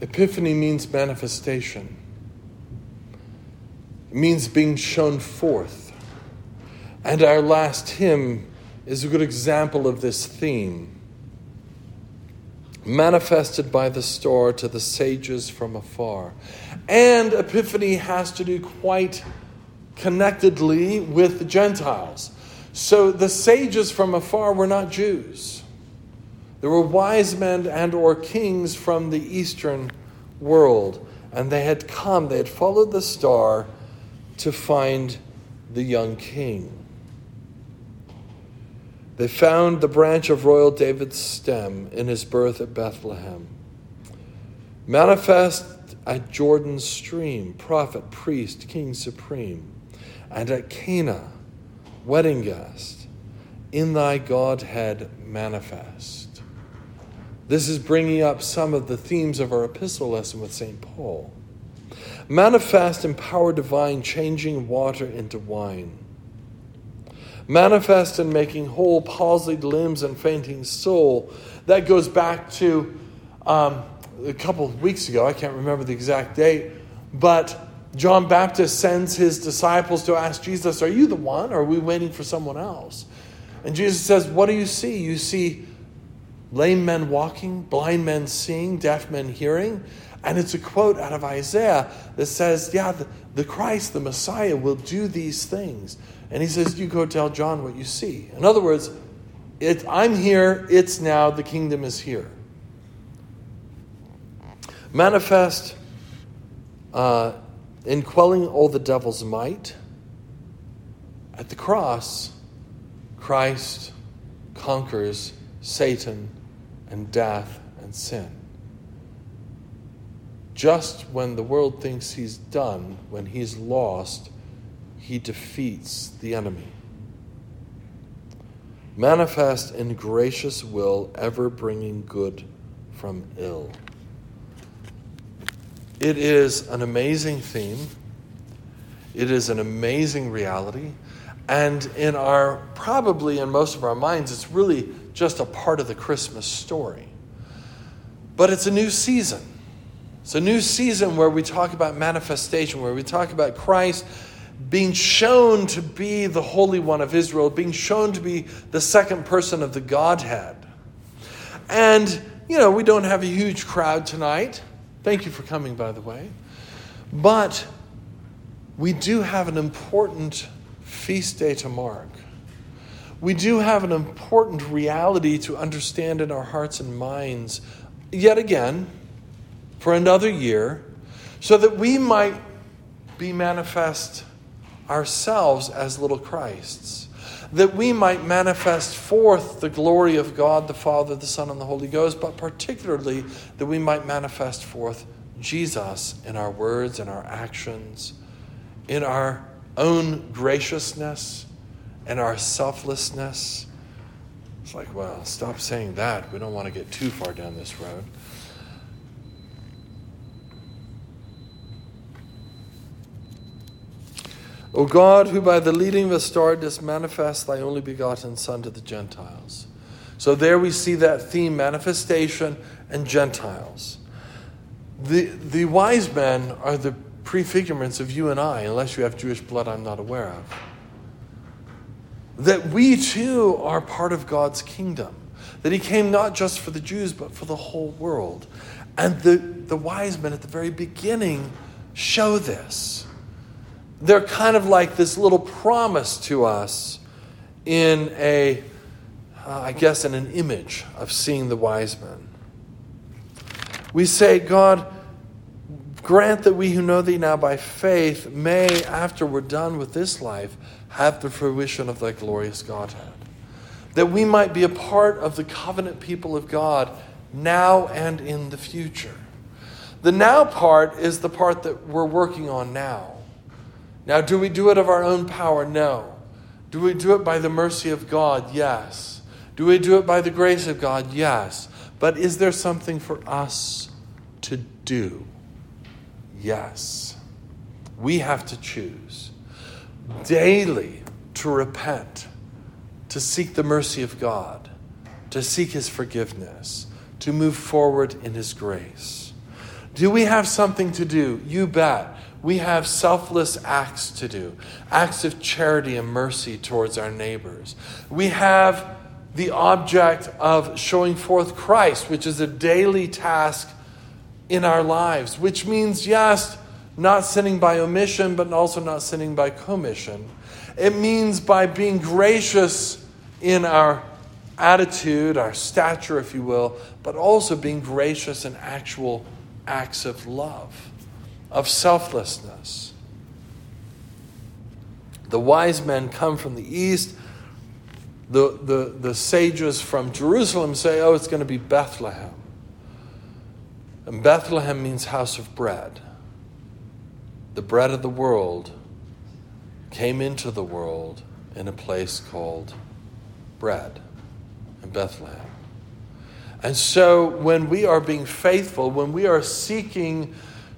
Epiphany means manifestation. It means being shown forth. And our last hymn is a good example of this theme. Manifested by the star to the sages from afar. And Epiphany has to do quite connectedly with the Gentiles. So the sages from afar were not Jews. There were wise men and or kings from the eastern world, and they had come, they had followed the star to find the young king. They found the branch of royal David's stem in his birth at Bethlehem. Manifest at Jordan's stream, prophet, priest, king supreme, and at Cana, wedding guest, in thy Godhead manifest. This is bringing up some of the themes of our epistle lesson with St. Paul. Manifest in power divine, changing water into wine. Manifest in making whole palsied limbs and fainting soul. That goes back to um, a couple of weeks ago. I can't remember the exact date. But John Baptist sends his disciples to ask Jesus, Are you the one? Or are we waiting for someone else? And Jesus says, What do you see? You see lame men walking, blind men seeing, deaf men hearing. And it's a quote out of Isaiah that says, Yeah, the, the Christ, the Messiah, will do these things. And he says, You go tell John what you see. In other words, it, I'm here, it's now, the kingdom is here. Manifest uh, in quelling all the devil's might. At the cross, Christ conquers Satan and death and sin just when the world thinks he's done, when he's lost, he defeats the enemy. Manifest in gracious will, ever bringing good from ill. It is an amazing theme. It is an amazing reality. And in our, probably in most of our minds, it's really just a part of the Christmas story. But it's a new season. It's a new season where we talk about manifestation, where we talk about Christ being shown to be the Holy One of Israel, being shown to be the second person of the Godhead. And, you know, we don't have a huge crowd tonight. Thank you for coming, by the way. But we do have an important feast day to mark. We do have an important reality to understand in our hearts and minds, yet again, for another year so that we might be manifest ourselves as little Christs, that we might manifest forth the glory of God the Father, the Son, and the Holy Ghost, but particularly that we might manifest forth Jesus in our words, in our actions, in our own graciousness, and our selflessness. It's like, well, stop saying that. We don't want to get too far down this road. O God, who by the leading of a star didst manifest thy only begotten Son to the Gentiles. So there we see that theme manifestation and Gentiles. The, the wise men are the prefigurements of you and I, unless you have Jewish blood I'm not aware of. That we too are part of God's kingdom. That he came not just for the Jews, but for the whole world. And the, the wise men at the very beginning show this they're kind of like this little promise to us in a, uh, I guess, in an image of seeing the wise men. We say, God, grant that we who know thee now by faith may, after we're done with this life, have the fruition of thy glorious Godhead. That we might be a part of the covenant people of God now and in the future. The now part is the part that we're working on now. Now, do we do it of our own power? No. Do we do it by the mercy of God? Yes. Do we do it by the grace of God? Yes. But is there something for us to do? Yes. We have to choose daily to repent, to seek the mercy of God, to seek His forgiveness, to move forward in His grace Do we have something to do? You bet. We have selfless acts to do, acts of charity and mercy towards our neighbors. We have the object of showing forth Christ, which is a daily task in our lives, which means, yes, not sinning by omission, but also not sinning by commission. It means by being gracious in our attitude, our stature, if you will, but also being gracious in actual acts of love, of selflessness. The wise men come from the east. The, the, the sages from Jerusalem say, oh, it's going to be Bethlehem. And Bethlehem means house of bread. The bread of the world came into the world in a place called bread in Bethlehem. And so when we are being faithful, when we are seeking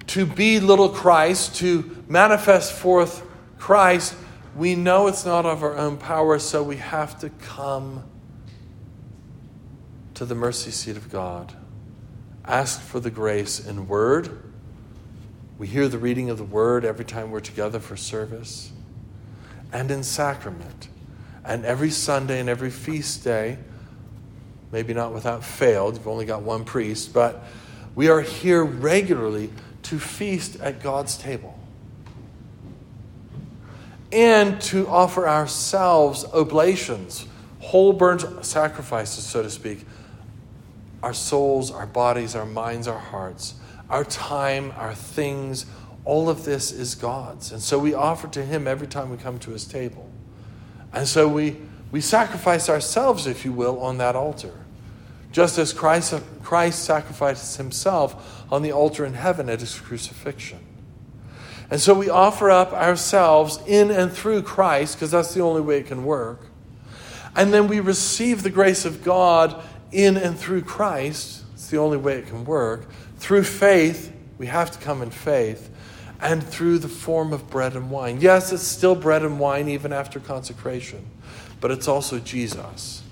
to be little Christ, to manifest forth Christ, we know it's not of our own power, so we have to come to the mercy seat of God. Ask for the grace in word. We hear the reading of the word every time we're together for service, and in sacrament. And every Sunday and every feast day, maybe not without fail, you've only got one priest, but we are here regularly to feast at God's table and to offer ourselves oblations, whole burnt sacrifices, so to speak, our souls, our bodies, our minds, our hearts, our time, our things, all of this is God's. And so we offer to Him every time we come to His table. And so we, we sacrifice ourselves, if you will, on that altar. Just as Christ, Christ sacrificed Himself on the altar in heaven at His crucifixion. And so we offer up ourselves in and through Christ, because that's the only way it can work. And then we receive the grace of God in and through Christ. It's the only way it can work. Through faith, we have to come in faith, and through the form of bread and wine. Yes, it's still bread and wine even after consecration, but it's also Jesus.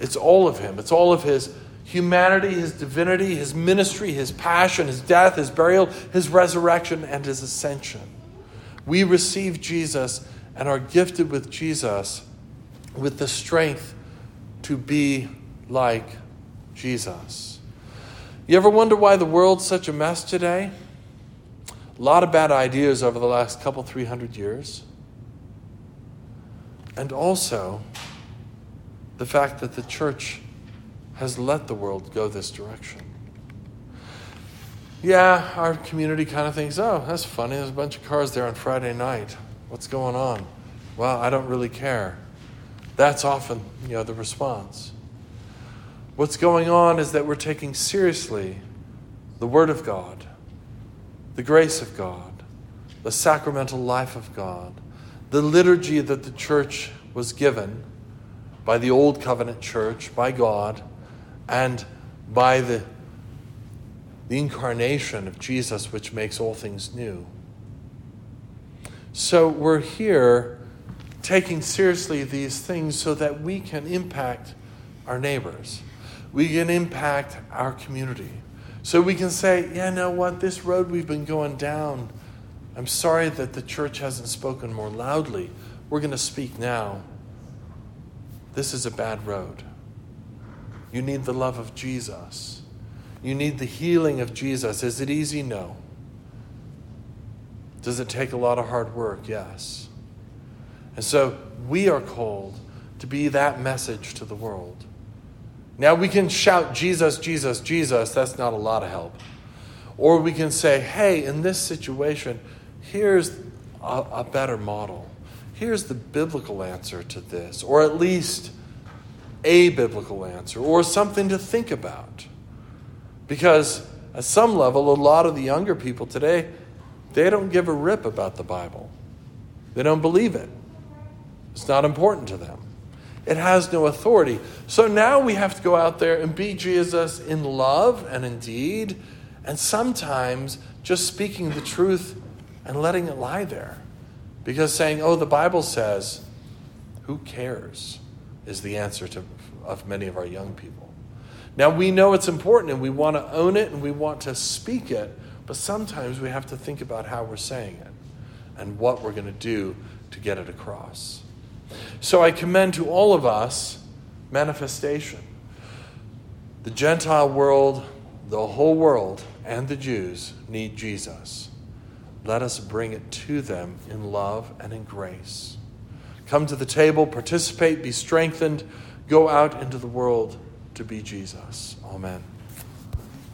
It's all of Him, it's all of His humanity, His divinity, His ministry, His passion, His death, His burial, His resurrection, and His ascension. We receive Jesus and are gifted with Jesus with the strength to be like Jesus. You ever wonder why the world's such a mess today? A lot of bad ideas over the last couple, three hundred years. And also the fact that the church has let the world go this direction. Yeah, our community kind of thinks, oh, that's funny. There's a bunch of cars there on Friday night. What's going on? Well, I don't really care. That's often, you know, the response. What's going on is that we're taking seriously the Word of God, the grace of God, the sacramental life of God, the liturgy that the church was given by the Old Covenant church, by God, and by the, the incarnation of Jesus, which makes all things new. So we're here taking seriously these things so that we can impact our neighbors we can impact our community. So we can say, yeah, know what? This road we've been going down, I'm sorry that the church hasn't spoken more loudly. We're going to speak now. This is a bad road. You need the love of Jesus. You need the healing of Jesus. Is it easy? No. Does it take a lot of hard work? Yes. And so we are called to be that message to the world. Now we can shout, Jesus, Jesus, Jesus. That's not a lot of help. Or we can say, hey, in this situation, here's a, a better model. Here's the biblical answer to this, or at least a biblical answer, or something to think about. Because at some level, a lot of the younger people today, they don't give a rip about the Bible. They don't believe it. It's not important to them. It has no authority. So now we have to go out there and be Jesus in love and in deed, and sometimes just speaking the truth and letting it lie there. Because saying, oh, the Bible says, who cares, is the answer to, of many of our young people. Now we know it's important and we want to own it and we want to speak it but sometimes we have to think about how we're saying it and what we're going to do to get it across. So I commend to all of us manifestation. The Gentile world, the whole world, and the Jews need Jesus. Let us bring it to them in love and in grace. Come to the table, participate, be strengthened, go out into the world to be Jesus. Amen.